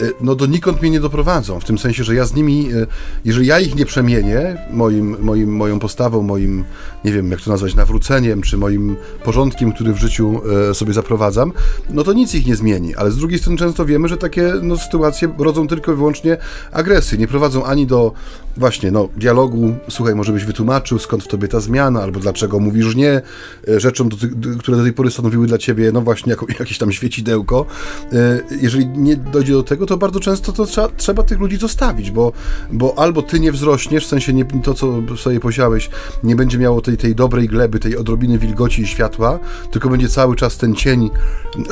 e, no, donikąd mnie nie doprowadzą, w tym sensie, że ja z nimi, e, jeżeli ja ich nie przemienię moim, moim, moją postawą, moim, nie wiem, jak to nazwać, nawróceniem, czy moim porządkiem, który w życiu sobie zaprowadzam, no to nic ich nie zmieni, ale z drugiej strony często wiemy, że takie no, sytuacje rodzą tylko i wyłącznie agresję, nie prowadzą ani do właśnie, no, dialogu, słuchaj, może byś wytłumaczył, skąd w tobie ta zmiana, albo dlaczego mówisz nie e, rzeczom, do, które do tej pory stanowiły dla ciebie, no właśnie, jako, jakieś tam świecidełko. E, jeżeli nie dojdzie do tego, to bardzo często to trzeba, trzeba tych ludzi zostawić, bo, bo albo ty nie wzrośniesz, w sensie nie, to, co sobie posiałeś, nie będzie miało tej, tej dobrej gleby, tej odrobiny wilgoci i światła, tylko będzie cały czas ten cień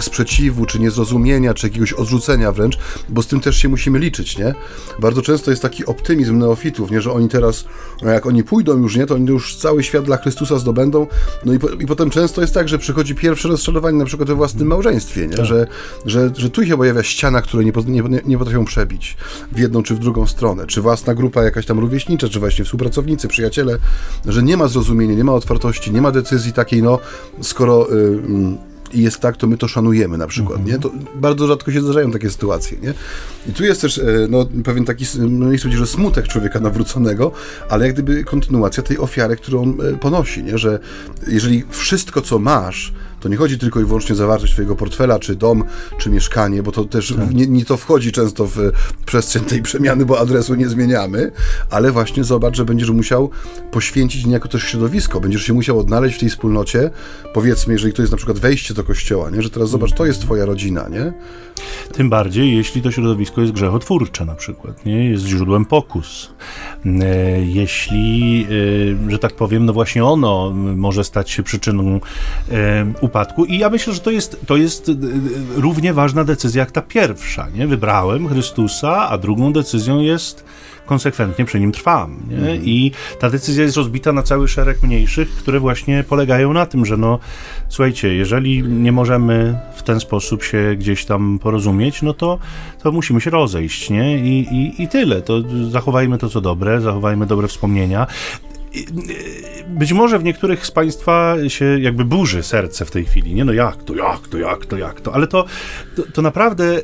sprzeciwu, czy niezrozumienia, czy jakiegoś odrzucenia wręcz, bo z tym też się musimy liczyć, nie? Bardzo często jest taki optymizm neofitów, nie, że oni teraz, jak oni pójdą już, nie, to oni już cały świat dla Chrystusa zdobędą, będą. No i, po, i potem często jest tak, że przychodzi pierwsze rozczarowanie na przykład we własnym małżeństwie, nie? Tak. Że, że, że tu się pojawia ściana, której nie, nie, nie potrafią przebić w jedną czy w drugą stronę. Czy własna grupa jakaś tam rówieśnicza, czy właśnie współpracownicy, przyjaciele, że nie ma zrozumienia, nie ma otwartości, nie ma decyzji takiej, no skoro... Yy, i jest tak, to my to szanujemy na przykład, -hmm. nie? To bardzo rzadko się zdarzają takie sytuacje, nie? I tu jest też, e, no, pewien taki, no nie chcę powiedzieć, że smutek człowieka nawróconego, ale jak gdyby kontynuacja tej ofiary, którą e, ponosi, nie? Że jeżeli wszystko, co masz, to nie chodzi tylko i wyłącznie o zawartość twojego portfela, czy dom, czy mieszkanie, bo to też tak. nie, nie, to wchodzi często w przestrzeń tej przemiany, bo adresu nie zmieniamy, ale właśnie zobacz, że będziesz musiał poświęcić niejako też środowisko, będziesz się musiał odnaleźć w tej wspólnocie, powiedzmy, jeżeli to jest na przykład wejście do kościoła, nie? że teraz zobacz, to jest twoja rodzina, nie? Tym bardziej, jeśli to środowisko jest grzechotwórcze na przykład, nie? Jest źródłem pokus. E, jeśli, e, że tak powiem, no właśnie ono może stać się przyczyną e, i ja myślę, że to jest, to jest równie ważna decyzja jak ta pierwsza, nie? Wybrałem Chrystusa, a drugą decyzją jest konsekwentnie przy nim trwam. Mhm. I ta decyzja jest rozbita na cały szereg mniejszych, które właśnie polegają na tym, że no słuchajcie, jeżeli nie możemy w ten sposób się gdzieś tam porozumieć, no to, to musimy się rozejść, nie? I, i, I tyle. To zachowajmy to, co dobre, zachowajmy dobre wspomnienia być może w niektórych z Państwa się jakby burzy serce w tej chwili, nie? No jak to, jak to, jak to, jak to, ale to, to, to naprawdę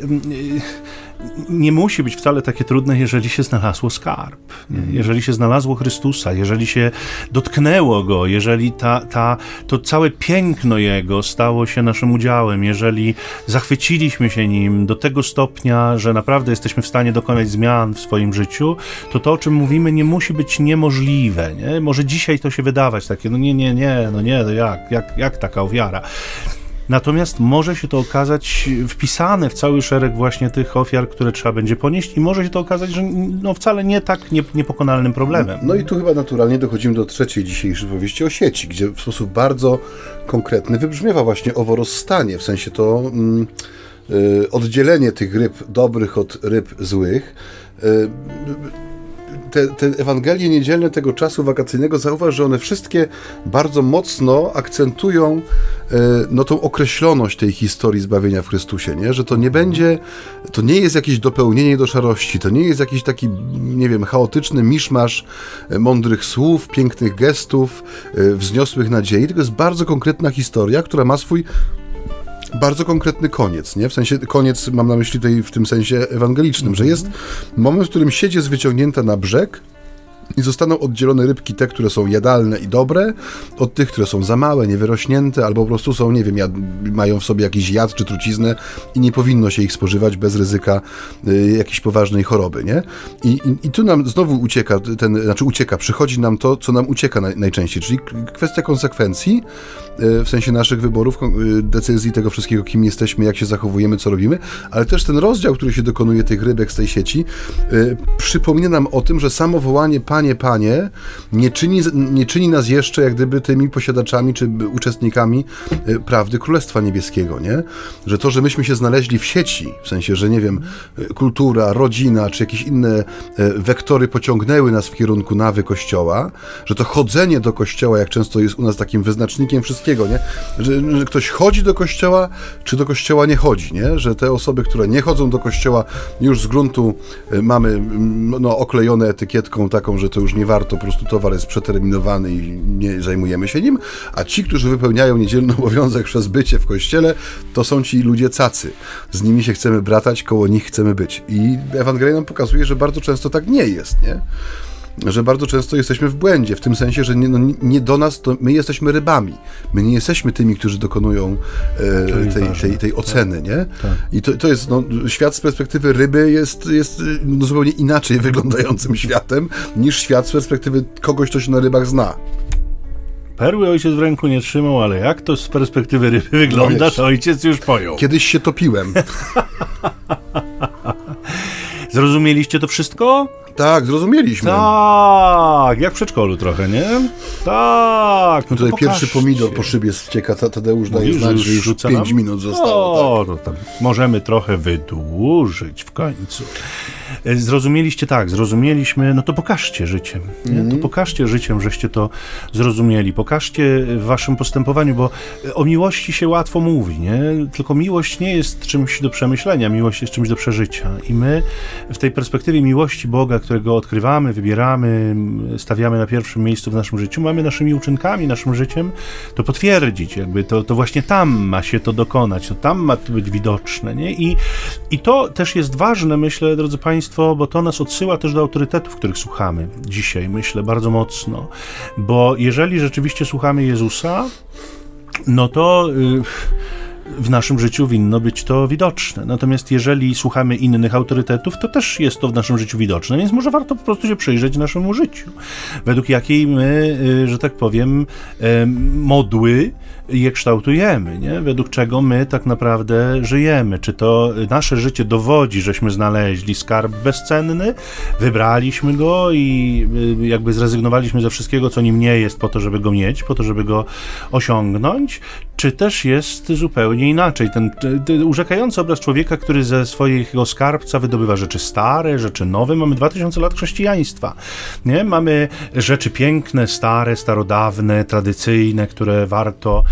nie musi być wcale takie trudne, jeżeli się znalazło skarb, mhm. jeżeli się znalazło Chrystusa, jeżeli się dotknęło Go, jeżeli ta, ta, to całe piękno Jego stało się naszym udziałem, jeżeli zachwyciliśmy się Nim do tego stopnia, że naprawdę jesteśmy w stanie dokonać zmian w swoim życiu, to to, o czym mówimy, nie musi być niemożliwe. Nie? Może dzisiaj to się wydawać takie, no nie, nie, nie, no nie, no jak, jak, jak taka ofiara. Natomiast może się to okazać wpisane w cały szereg właśnie tych ofiar, które trzeba będzie ponieść i może się to okazać, że no wcale nie tak nie, niepokonalnym problemem. No, no, i tu chyba naturalnie dochodzimy do trzeciej dzisiejszej powieści o sieci, gdzie w sposób bardzo konkretny wybrzmiewa właśnie owo rozstanie, w sensie to mm, y, oddzielenie tych ryb dobrych od ryb złych. Y, te, te Ewangelie niedzielne tego czasu wakacyjnego, zauważ, że one wszystkie bardzo mocno akcentują e, no, tą określoność tej historii zbawienia w Chrystusie, nie? że to nie będzie, to nie jest jakieś dopełnienie do szarości, to nie jest jakiś taki, nie wiem, chaotyczny miszmasz e, mądrych słów, pięknych gestów, e, wzniosłych nadziei, tylko jest bardzo konkretna historia, która ma swój bardzo konkretny koniec, nie? W sensie, koniec mam na myśli tutaj w tym sensie ewangelicznym, że jest moment, w którym sieć jest wyciągnięta na brzeg, i zostaną oddzielone rybki te, które są jadalne i dobre, od tych, które są za małe, niewyrośnięte, albo po prostu są, nie wiem, jad, mają w sobie jakiś jad czy truciznę i nie powinno się ich spożywać bez ryzyka y, jakiejś poważnej choroby, nie? I, i, I, tu nam znowu ucieka, ten, znaczy ucieka, przychodzi nam to, co nam ucieka naj, najczęściej, czyli kwestia konsekwencji, w sensie naszych wyborów, y, decyzji tego wszystkiego, kim jesteśmy, jak się zachowujemy, co robimy, ale też ten rozdział, który się dokonuje tych rybek z tej sieci, y, przypomina nam o tym, że samo wołanie Panie Panie, nie czyni, nie czyni nas jeszcze jak gdyby tymi posiadaczami czy uczestnikami prawdy Królestwa Niebieskiego, nie? Że to, że myśmy się znaleźli w sieci, w sensie, że nie wiem, kultura, rodzina czy jakieś inne wektory pociągnęły nas w kierunku nawy Kościoła, że to chodzenie do Kościoła, jak często jest u nas takim wyznacznikiem wszystkiego, nie? Że, że ktoś chodzi do Kościoła, czy do Kościoła nie chodzi, nie? Że te osoby, które nie chodzą do Kościoła, już z gruntu mamy mm, no, oklejone etykietką taką, że to już nie warto, po prostu towar jest przeterminowany i nie zajmujemy się nim, a ci, którzy wypełniają niedzielny obowiązek przez bycie w kościele, to są ci ludzie cacy. Z nimi się chcemy bratać, koło nich chcemy być. I Ewangelia nam pokazuje, że bardzo często tak nie jest, nie? Że bardzo często jesteśmy w błędzie, w tym sensie, że nie, no, nie do nas, to my jesteśmy rybami. My nie jesteśmy tymi, którzy dokonują e, tej, tej, tej, oceny, tak. nie? Tak. I to, to jest, no, świat z perspektywy ryby jest, jest no, zupełnie inaczej wyglądającym światem, niż świat z perspektywy kogoś, kto się na rybach zna. Perły ojciec w ręku nie trzymał, ale jak to z perspektywy ryby wygląda, no, to ojciec już pojął. Kiedyś się topiłem. Zrozumieliście to wszystko? Tak, zrozumieliśmy. Tak, jak w przedszkolu trochę, nie? Tak. No tutaj pierwszy pomidor po szybie ścieka, Tadeusz daje Mówisz, znać, że już 5 minut zostało. O, tak. to tam możemy trochę wydłużyć w końcu. E, zrozumieliście tak, zrozumieliśmy, no to pokażcie życiem. Mm. To mhm. pokażcie życiem, żeście to zrozumieli. Pokażcie w waszym postępowaniu, bo o miłości się łatwo mówi, nie? Tylko miłość nie jest czymś do przemyślenia, miłość jest czymś do przeżycia. I my w tej perspektywie miłości Boga, którego odkrywamy, wybieramy, stawiamy na pierwszym miejscu w naszym życiu, mamy naszymi uczynkami, naszym życiem to potwierdzić, jakby to, to właśnie tam ma się to dokonać, to tam ma to być widoczne, nie? I, i to też jest ważne, myślę, drodzy Państwo, bo to nas odsyła też do autorytetów, których słuchamy dzisiaj, myślę, bardzo mocno, bo jeżeli rzeczywiście słuchamy Jezusa, no to... Yy, w naszym życiu winno być to widoczne. Natomiast jeżeli słuchamy innych autorytetów, to też jest to w naszym życiu widoczne, więc może warto po prostu się przyjrzeć naszemu życiu. Według jakiej my, y, że tak powiem, modły je kształtujemy, nie? według czego my tak naprawdę żyjemy. Czy to nasze życie dowodzi, żeśmy znaleźli skarb bezcenny, wybraliśmy go i y, jakby zrezygnowaliśmy ze wszystkiego, co nim nie jest, po to, żeby go mieć, po to, żeby go osiągnąć, czy też jest zupełnie inaczej. Ten, ten urzekający obraz człowieka, który ze swojego skarbca wydobywa rzeczy stare, rzeczy nowe. Mamy 2000 lat chrześcijaństwa. Nie? Mamy rzeczy piękne, stare, starodawne, tradycyjne, które warto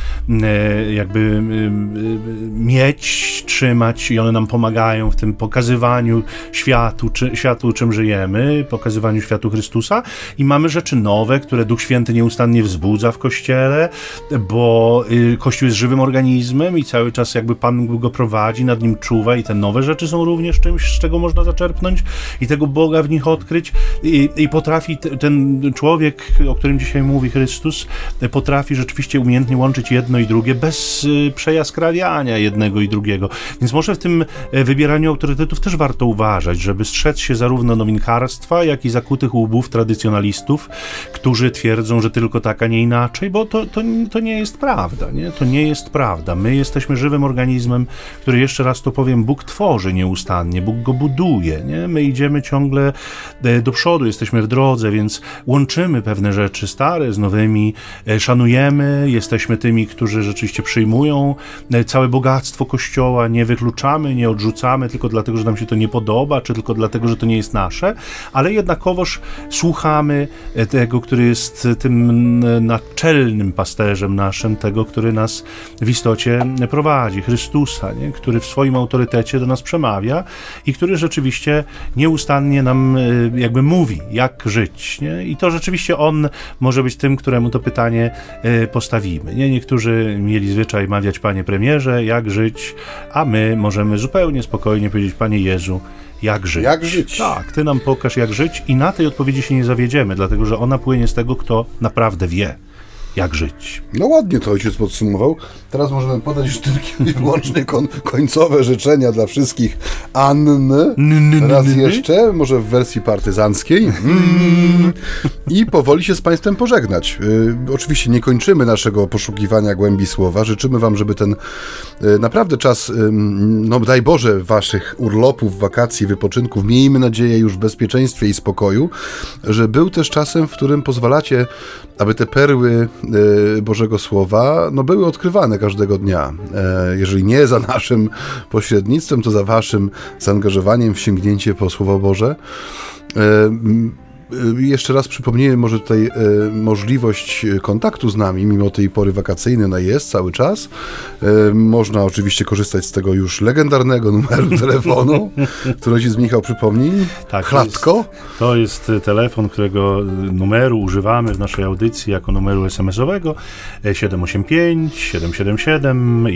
e, jakby mieć, trzymać i one nam pomagają w tym pokazywaniu światu, czy, światu czym żyjemy, pokazywaniu światu Chrystusa. I mamy rzeczy nowe, które Duch Święty nieustannie wzbudza w Kościele, bo y, Kościół jest żywym organizmem i cały czas jakby Pan go prowadzi, nad nim czuwa i te nowe rzeczy są również czymś, z czego można zaczerpnąć i tego Boga w nich odkryć i, i potrafi t, ten człowiek, o którym dzisiaj mówi Chrystus, potrafi rzeczywiście umiejętnie łączyć jedno i drugie bez y, przejaskrawiania jednego i drugiego. Więc może w tym e, wybieraniu autorytetów też warto uważać, żeby strzec się zarówno nowinkarstwa, jak i zakutych łbów tradycjonalistów, którzy twierdzą, że tylko tak, a nie inaczej, bo to, to, to nie jest prawda, nie? To nie jest prawda. My jesteśmy żywym organizmem, który jeszcze raz to powiem, Bóg tworzy nieustannie, Bóg go buduje, nie? My idziemy ciągle e, do przodu, jesteśmy w drodze, więc łączymy pewne rzeczy stare z nowymi, e, szanujemy, jesteśmy tymi, którzy rzeczywiście przyjmują e, całe bogactwo Kościoła, nie wykluczamy, nie odrzucamy tylko dlatego, że nam się to nie podoba, czy tylko dlatego, że to nie jest nasze, ale jednakowoż słuchamy tego, który jest tym naczelnym pasterzem naszym, tego, który nas w istocie prowadzi, Chrystusa, nie? który w swoim autorytecie do nas przemawia i który rzeczywiście nieustannie nam e, jakby mówi, jak żyć. Nie? I to rzeczywiście on może być tym, któremu to pytanie e, postawimy. Nie? Niektórzy mieli zwyczaj mawiać, panie premierze, jak żyć, a my możemy zupełnie spokojnie powiedzieć, panie Jezu, jak żyć. Jak żyć. Tak, ty nam pokaż, jak żyć, i na tej odpowiedzi się nie zawiedziemy, dlatego że ona płynie z tego, kto naprawdę wie jak żyć. No ładnie to ojciec podsumował. Teraz możemy podać już tylko wyłącznie kon końcowe życzenia dla wszystkich Anny. Raz jeszcze, może w wersji partyzanckiej. I powoli się z Państwem pożegnać. Y, oczywiście nie kończymy naszego poszukiwania głębi słowa. Życzymy Wam, żeby ten y, naprawdę czas, y, no daj Boże, Waszych urlopów, wakacji, wypoczynków, miejmy nadzieję już w bezpieczeństwie i spokoju, że był też czasem, w którym pozwalacie, aby te perły Bożego Słowa no, były odkrywane każdego dnia. E, jeżeli nie za naszym pośrednictwem, to za waszym zaangażowaniem w sięgnięcie po Słowo Boże. Y, jeszcze raz przypomnijmy może tutaj y, możliwość kontaktu z nami, mimo tej pory wakacyjnej, ona jest cały czas. Y, można oczywiście korzystać z tego już legendarnego numeru telefonu, który ci Michał przypomni. Tak, Chlatko. To jest, to jest telefon, którego numeru używamy w naszej audycji jako numeru SMS-owego 785 777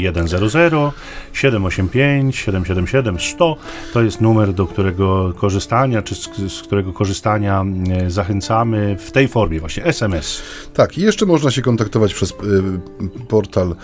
100 785 777 100 to jest numer, do którego korzystania, czy z, z którego korzystania zachęcamy w tej formie właśnie SMS. Tak, i jeszcze można się kontaktować przez e, portal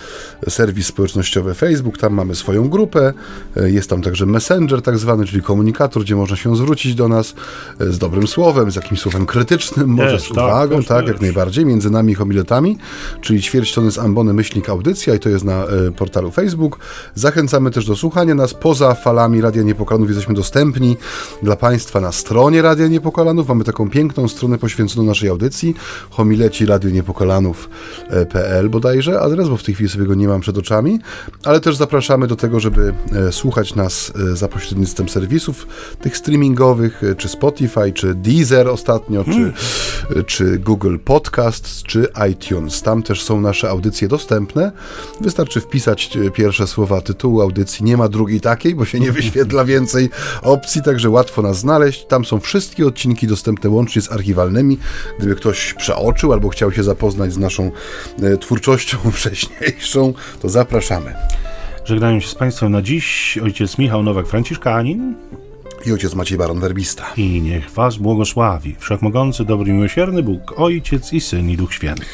serwis społecznościowy Facebook, tam mamy swoją grupę, e, jest tam także Messenger tak zwany, czyli komunikator, gdzie można się zwrócić do nas z dobrym słowem, z jakimś słowem krytycznym, może też, z tak, uwagą, tak, tak jak najbardziej, między nami homiletami, czyli ćwierć tony z ambony myślnik audycja i to jest na portalu Facebook. Zachęcamy też do słuchania nas poza falami Radia Niepokalanów, jesteśmy dostępni dla Państwa na stronie Radia Niepokalanów, mamy taką piękną stronę poświęconą naszej audycji, homileci Radio Niepokolanów.pl bodajże adres, bo w tej chwili sobie go nie mam przed oczami, ale też zapraszamy do tego, żeby e, słuchać nas e, za pośrednictwem serwisów tych streamingowych, e, czy Spotify, czy Deezer ostatnio, hmm. czy, czy Google Podcast, czy iTunes. Tam też są nasze audycje dostępne. Wystarczy wpisać pierwsze słowa tytułu audycji. Nie ma drugiej takiej, bo się nie wyświetla więcej opcji, także łatwo nas znaleźć. Tam są wszystkie odcinki dostępne łącznie z archiwalnymi. Gdyby ktoś przeoczył albo chciał się zapoznać z naszą e, twórczością wcześniejszą, to zapraszamy. Żegnają się z Państwem na dziś ojciec Michał Nowak-Franciszkanin i ojciec Maciej Baron-Werbista. I niech Was błogosławi Wszechmogący, dobry, miłosierny Bóg, Ojciec i Syn i Duch Święty.